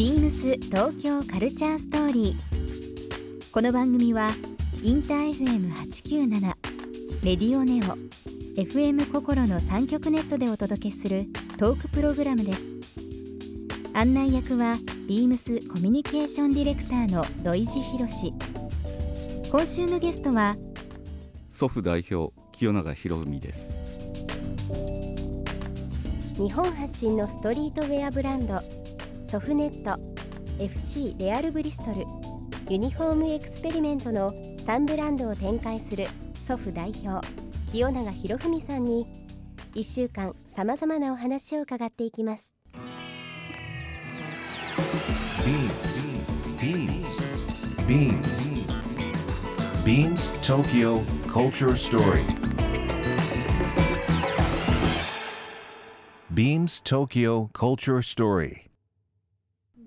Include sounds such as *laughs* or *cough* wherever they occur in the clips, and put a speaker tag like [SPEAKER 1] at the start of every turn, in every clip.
[SPEAKER 1] ビームス東京カルチャーストーリー。この番組はインター FM897 レディオネオ FM 心の三極ネットでお届けするトークプログラムです。案内役はビームスコミュニケーションディレクターの土井博志。今週のゲストは
[SPEAKER 2] 祖父代表清永博文です
[SPEAKER 1] 日本発信のストリートウェアブランドソフネット FC レアルブリストルユニフォームエクスペリメントの3ブランドを展開する祖父代表清永博文さんに1週間さまざまなお話を伺っていきます。
[SPEAKER 3] BeamsBeamsBeamsTokyo Culture Story. Beams Tokyo Culture Story.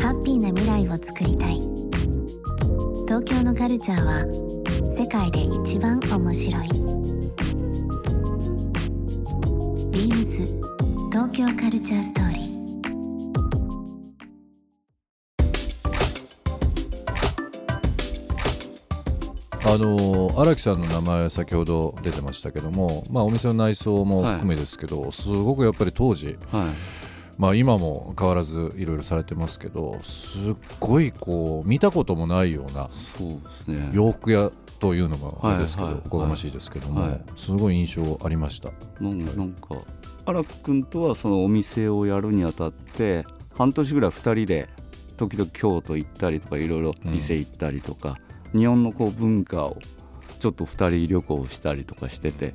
[SPEAKER 4] ハッピーな未来をつくりたい。東京のカルチャーは世界で一番面白い。ビームス東京カルチャーストーリー。
[SPEAKER 5] あの荒木さんの名前先ほど出てましたけども、まあ、お店の内装も含めですけど、すごくやっぱり当時、
[SPEAKER 2] はい
[SPEAKER 5] まあ、今も変わらずいろいろされてますけどすっごいこう見たこともないような洋服屋というのもあれですけど、おこがましいですけども、
[SPEAKER 2] はい。
[SPEAKER 5] すごい印象ありました。
[SPEAKER 2] なんか荒木君とはそのお店をやるにあたって半年ぐらい2人で時々京都行ったりとかいろいろ伊勢行ったりとか、日本のこう文化をちょっと2人旅行したりとかしてて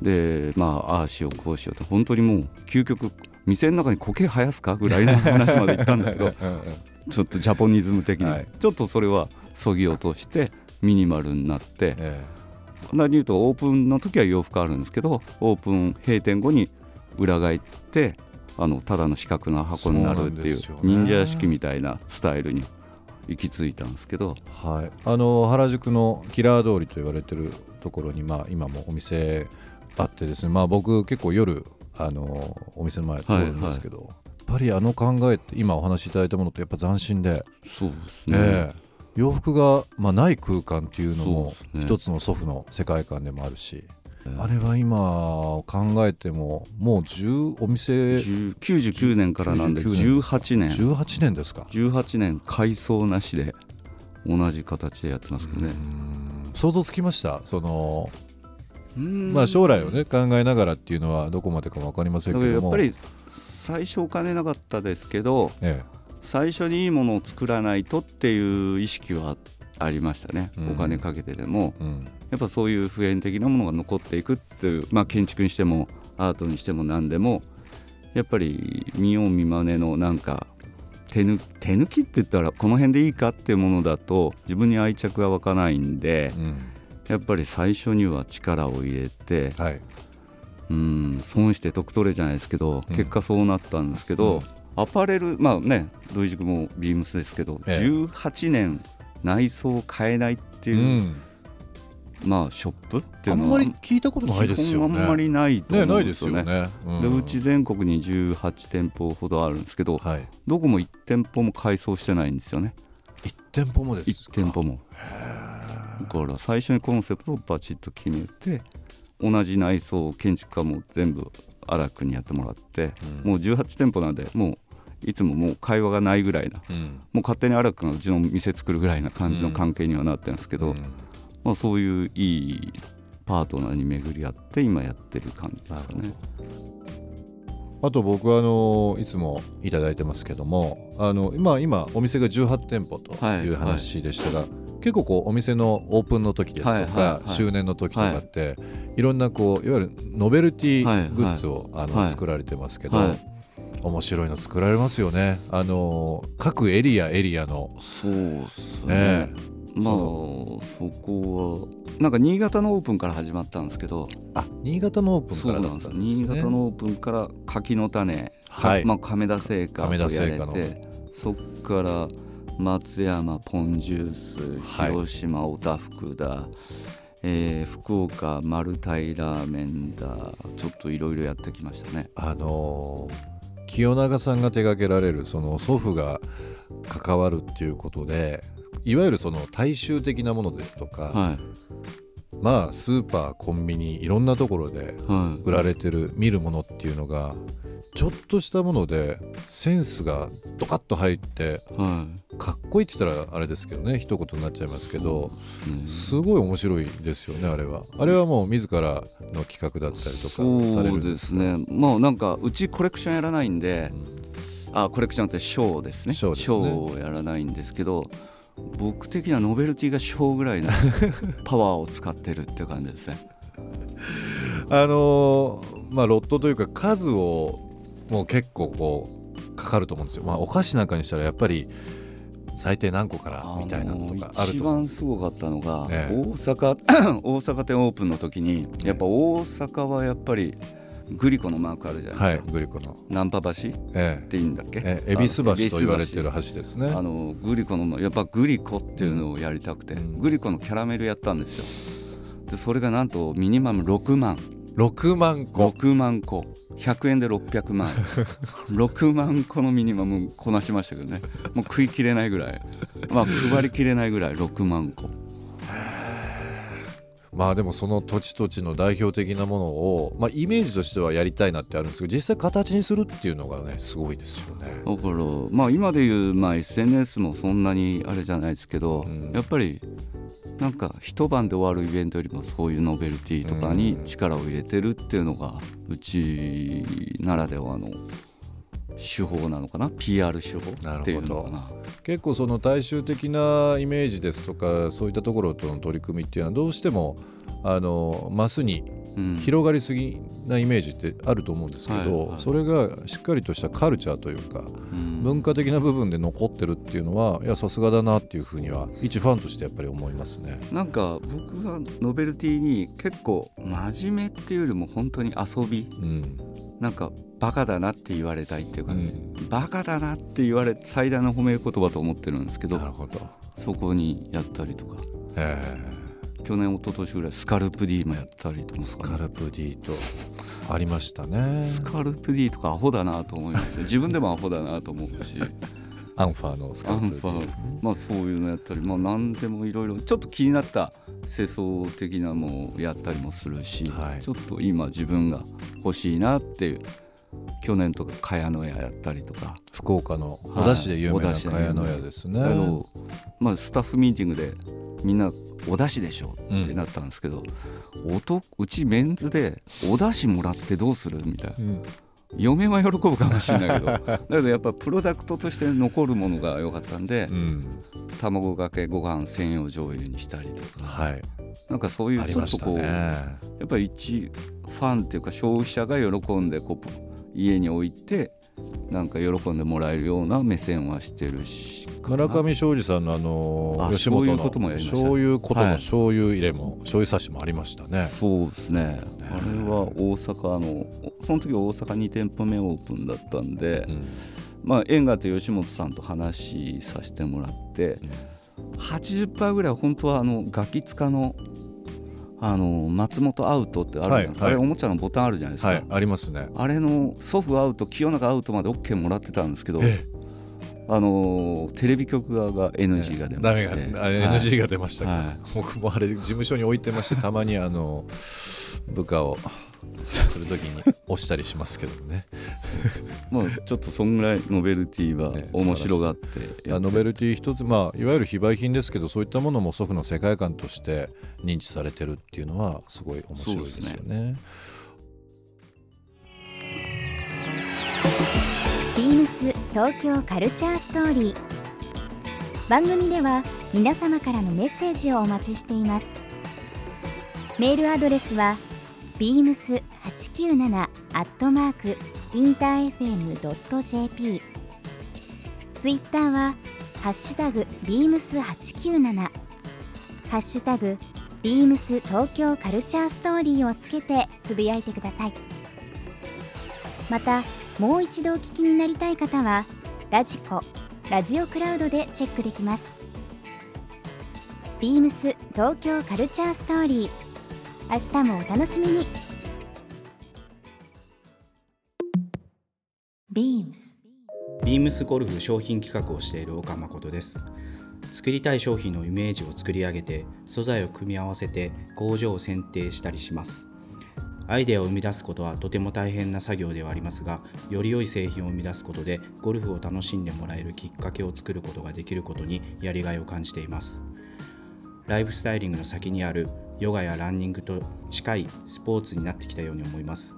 [SPEAKER 2] でまあああしようこうしようって本当にもう究極店の中に苔生やすか？ぐらいの話まで行ったんだけど *laughs* ちょっとジャポニズム的に、
[SPEAKER 5] はい。
[SPEAKER 2] ちょっとそれはそぎ落としてミニマルになって。
[SPEAKER 5] え
[SPEAKER 2] 簡単に言うとオープンの時は洋服あるんですけどオープン閉店後に裏返ってあのただの四角な箱になるっていう忍者屋敷みたいなスタイルに行き着いたんですけど。
[SPEAKER 5] えはい、あの原宿のキラー通りと言われてるところに、まあ、今もお店あってですね、まあ、僕結構夜あのお店の前通るんですけど、やっぱりあの考えって今お話しいただいたものってやっぱ斬新で、
[SPEAKER 2] そうですね、
[SPEAKER 5] ええ。洋服が、まあ、ない空間っていうのも一つの祖父の世界観でもあるし、
[SPEAKER 2] ええ。
[SPEAKER 5] あれは今考えてももう10お店
[SPEAKER 2] 10 99年からなんで
[SPEAKER 5] 99ですか
[SPEAKER 2] 18年
[SPEAKER 5] 18年ですか。
[SPEAKER 2] 18年改装なしで同じ形でやってますけどね。
[SPEAKER 5] 想像つきました？その
[SPEAKER 2] うん
[SPEAKER 5] まあ将来をね考えながらっていうのはどこまでか分かりません
[SPEAKER 2] だ
[SPEAKER 5] けど
[SPEAKER 2] やっぱり最初お金なかったですけど
[SPEAKER 5] え
[SPEAKER 2] 最初にいいものを作らないとっていう意識はありましたね、
[SPEAKER 5] うん。
[SPEAKER 2] お金かけてでも。
[SPEAKER 5] えうん。
[SPEAKER 2] やっぱそういう普遍的なものが残っていくっていう、まあ、建築にしてもアートにしても何でもやっぱり見よう見まねのなんか手抜手抜きって言ったらこの辺でいいかっていうものだと自分に愛着が湧かないんで
[SPEAKER 5] うん
[SPEAKER 2] やっぱり最初には力を入れて
[SPEAKER 5] はい。
[SPEAKER 2] うん損して得取れじゃないですけど、結果そうなったんですけど、アパレルまあね土井塾もビームスですけど、
[SPEAKER 5] ええ。
[SPEAKER 2] 18年内装を変えないっていう、
[SPEAKER 5] うん。
[SPEAKER 2] まあショップってい
[SPEAKER 5] あ
[SPEAKER 2] うんのは
[SPEAKER 5] まり聞いたことないですよね。
[SPEAKER 2] 基本あんまりないと
[SPEAKER 5] ね
[SPEAKER 2] 思うんで
[SPEAKER 5] ないですすよ
[SPEAKER 2] よね。
[SPEAKER 5] ねうん。
[SPEAKER 2] でうち全国に18店舗ほどあるんですけど、
[SPEAKER 5] はい。
[SPEAKER 2] どこも1店舗も改装してないんですよね。
[SPEAKER 5] 1店舗もです
[SPEAKER 2] 1店舗もだから最初にコンセプトをバチッと決めて同じ内装を建築家も全部荒くにやってもらって、もう18店舗なんでもういつももう会話がないぐらいな
[SPEAKER 5] うん。
[SPEAKER 2] もう勝手に荒くがうちの店作るぐらいな感じの関係にはなってるんですけど、まあ、そういういいパートナーに巡り合って今やってる感じですよね。
[SPEAKER 5] あと僕はあのいつもいただいてますけどもあの今今お店が18店舗と
[SPEAKER 2] はい
[SPEAKER 5] い。う話でしたが、結構こうお店のオープンの時ですとか、
[SPEAKER 2] はいはいはい。
[SPEAKER 5] 周年の時とかって、い、ろんなこういわゆるノベルティ
[SPEAKER 2] はい
[SPEAKER 5] グッズを、あの
[SPEAKER 2] はい。
[SPEAKER 5] 作られてますけど、
[SPEAKER 2] はい。
[SPEAKER 5] 面白いの作られますよね。あの各エリアエリアの。
[SPEAKER 2] そうっす
[SPEAKER 5] ね。
[SPEAKER 2] ねまあそこはなんか新潟のオープンから始まったんですけど。
[SPEAKER 5] あ新潟のオープンからだったんですね。
[SPEAKER 2] 新潟のオープンから柿の種、
[SPEAKER 5] はい。
[SPEAKER 2] まあ、亀田製菓と
[SPEAKER 5] 亀田
[SPEAKER 2] やれ
[SPEAKER 5] 製菓の。
[SPEAKER 2] てそっから松山ポンジュース
[SPEAKER 5] はい。
[SPEAKER 2] 広島おたふくだ、えー福岡丸太ラーメンだ。ちょっといろいろやってきましたね。
[SPEAKER 5] あのー清永さんが手掛けられるその祖父が関わるっていうことでいわゆるその大衆的なものですとか、
[SPEAKER 2] は
[SPEAKER 5] まあスーパーコンビニいろんなところで
[SPEAKER 2] いはい。
[SPEAKER 5] 売られてる見るものっていうのがちょっとしたものでセンスがドカッと入って
[SPEAKER 2] はい
[SPEAKER 5] かっこいいって言ったらあれですけどね一言になっちゃいますけど
[SPEAKER 2] ね
[SPEAKER 5] すごい面白いですよねあれは。あれはもう自らの企画だったりとかされる
[SPEAKER 2] そうんですね。まあなんかうちコレクションやらないんで、あコレクションってショーですね。
[SPEAKER 5] ショーですね。
[SPEAKER 2] をやらないんですけど僕的にはノベルティがショーぐらいの *laughs* パワーを使ってるって感じですね。
[SPEAKER 5] あのーまあロットというか数をもう結構こうかかると思うんですよ。まあお菓子なんかにしたらやっぱり最低何個からみたいなのある
[SPEAKER 2] 一
[SPEAKER 5] と思うんです
[SPEAKER 2] 番すごかったのが、
[SPEAKER 5] ええ。
[SPEAKER 2] 大阪 *coughs* 大阪店オープンの時にやっぱ大阪はやっぱりグリコのマークあるじゃない
[SPEAKER 5] はい
[SPEAKER 2] ですか、
[SPEAKER 5] グリコの。
[SPEAKER 2] ナンパ橋っ
[SPEAKER 5] え。
[SPEAKER 2] ていいんだっけ？
[SPEAKER 5] ええ恵比寿橋と言われてる
[SPEAKER 2] あ
[SPEAKER 5] 橋ですね。
[SPEAKER 2] あのグリコのやっぱグリコっていうのをやりたくて、
[SPEAKER 5] うん。
[SPEAKER 2] グリコのキャラメルやったんですよ。でそれがなんとミニマム6万。
[SPEAKER 5] 6万個。
[SPEAKER 2] 6万個100円で600万。*laughs* 6万個のミニマムこなしましたけどね。もう食いきれないぐらい。まあ配りきれないぐらい6万個。
[SPEAKER 5] まあでもその土地土地の代表的なものを、まあ、イメージとしてはやりたいなってあるんですけど実際形にするっていうのがねすごいですよね。
[SPEAKER 2] だからまあ今でいう、まあ、SNS もそんなにあれじゃないですけど、
[SPEAKER 5] ん。
[SPEAKER 2] やっぱりなんか一晩で終わるイベントよりもそういうノベルティとかに力を入れてるっていうのがうちならではの手法なのかな？PR 手法っていうのかな？
[SPEAKER 5] 結構その大衆的なイメージですとかそういったところとの取り組みっていうのはどうしてもあのマスに
[SPEAKER 2] うん
[SPEAKER 5] 広がりすぎなイメージってあると思うんですけど、それがしっかりとしたカルチャーというか
[SPEAKER 2] うん。
[SPEAKER 5] 文化的な部分で残ってるっていうのはいやさすがだなっていうふうには一ファンとしてやっぱり思いますね。
[SPEAKER 2] なんか僕がノベルティに結構真面目っていうよりも本当に遊び。
[SPEAKER 5] うん。
[SPEAKER 2] なんかバカだなって言われたいっていうか、ね。
[SPEAKER 5] う
[SPEAKER 2] バカだなって言われ最大の褒め言葉と思ってるんですけど
[SPEAKER 5] なるほど。
[SPEAKER 2] そこにやったりとか。
[SPEAKER 5] え
[SPEAKER 2] 去年一昨年ぐらいスカルプ D もやったりとか
[SPEAKER 5] ースカルプ D とありましたね。
[SPEAKER 2] スカルプ D とかアホだなと思いますよ自分でもアホだなと思うし *laughs*
[SPEAKER 5] アンファーのスカ
[SPEAKER 2] ア
[SPEAKER 5] ルプ
[SPEAKER 2] ンフ
[SPEAKER 5] D
[SPEAKER 2] ァ
[SPEAKER 5] ですね。
[SPEAKER 2] まあそういうのやったりまあ何でもいろいろちょっと気になった世相的なものをやったりもするし、
[SPEAKER 5] はい
[SPEAKER 2] ちょっと今自分が欲しいなっていう去年とか茅野屋やったりとか
[SPEAKER 5] 福岡のお
[SPEAKER 2] はい
[SPEAKER 5] 出汁で有名な茅野屋ですね。
[SPEAKER 2] だけど、まあ、スタッフミーティングでみんなお出汁でしょってなったんですけど、おとうちメンズでお出汁もらってどうするみたいな。
[SPEAKER 5] うん
[SPEAKER 2] 嫁は喜ぶかもしれないけど。だけどやっぱプロダクトとして残るものが良かったんで、
[SPEAKER 5] うん。
[SPEAKER 2] 卵かけご飯専用醤油にしたりとか。
[SPEAKER 5] はい、
[SPEAKER 2] なんかそういうちょっとこう、
[SPEAKER 5] ね。
[SPEAKER 2] やっぱり一ファンっていうか消費者が喜んでこう家に置いてなんか喜んでもらえるような目線はしてるし
[SPEAKER 5] 村上庄司さんのあの
[SPEAKER 2] あ
[SPEAKER 5] 吉本の
[SPEAKER 2] 醤油ことも
[SPEAKER 5] 醤油ことの
[SPEAKER 2] はい。
[SPEAKER 5] 醤油入れも、醤油差しもありましたね。
[SPEAKER 2] そうですね。あれは大阪のその時大阪2店舗目オープンだったんで、
[SPEAKER 5] うん。
[SPEAKER 2] まあ縁があって吉本さんと話させてもらって、80%ぐらい本当はあのガキ使のあの松本アウトってあるじゃないあれおもちゃのボタンあるじゃないですか、
[SPEAKER 5] はい、ありますね。
[SPEAKER 2] あれの祖父アウト清永アウトまで OK もらってたんですけど
[SPEAKER 5] え
[SPEAKER 2] あのテレビ局側が NG が出ま
[SPEAKER 5] ダメ
[SPEAKER 2] して、
[SPEAKER 5] が、あ NG が出ました。
[SPEAKER 2] はい。
[SPEAKER 5] 僕もあれ事務所に置いてましてたまにあの部下をするときに押したりしますけどね。*laughs*
[SPEAKER 2] まあ、ちょっとそんぐらいノベルティは
[SPEAKER 5] ね
[SPEAKER 2] 面白がってやって
[SPEAKER 5] ノベルティ一つ、まあ、いわゆる非売品ですけどそういったものも祖父の世界観として認知されてるっていうのはすごい面白いですよね。
[SPEAKER 1] ビームス東京カルチャーストーリー番組では皆様からのメッセージをお待ちしていますメールアドレスは beams897 アットマークインター FM.jp ツイッターはハッシュタグビームス897ハッシュタグビームス東京カルチャーストーリーをつけてつぶやいてください。またもう一度お聞きになりたい方はラジコラジオクラウドでチェックできます。ビームス東京カルチャーストーリー。明日もお楽しみに。
[SPEAKER 4] ビームス
[SPEAKER 6] ビームスゴルフ商品企画をしている岡誠です。作りたい商品のイメージを作り上げて素材を組み合わせて工場を選定したりします。アイデアを生み出すことはとても大変な作業ではありますがより良い製品を生み出すことでゴルフを楽しんでもらえるきっかけを作ることができることにやりがいを感じています。ライフスタイリングの先にあるヨガやランニングと近いスポーツになってきたように思います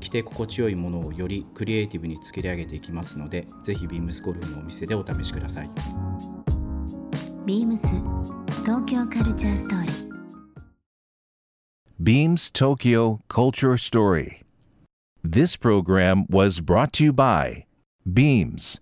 [SPEAKER 6] 着て心地よいものをよりクリエイティブに作り上げていきますのでぜひビームスゴルフのお店でお試しください
[SPEAKER 4] ビームス東京カルチャーストーリー
[SPEAKER 3] Beams Tokyo Culture Story. This program was brought to you by Beams.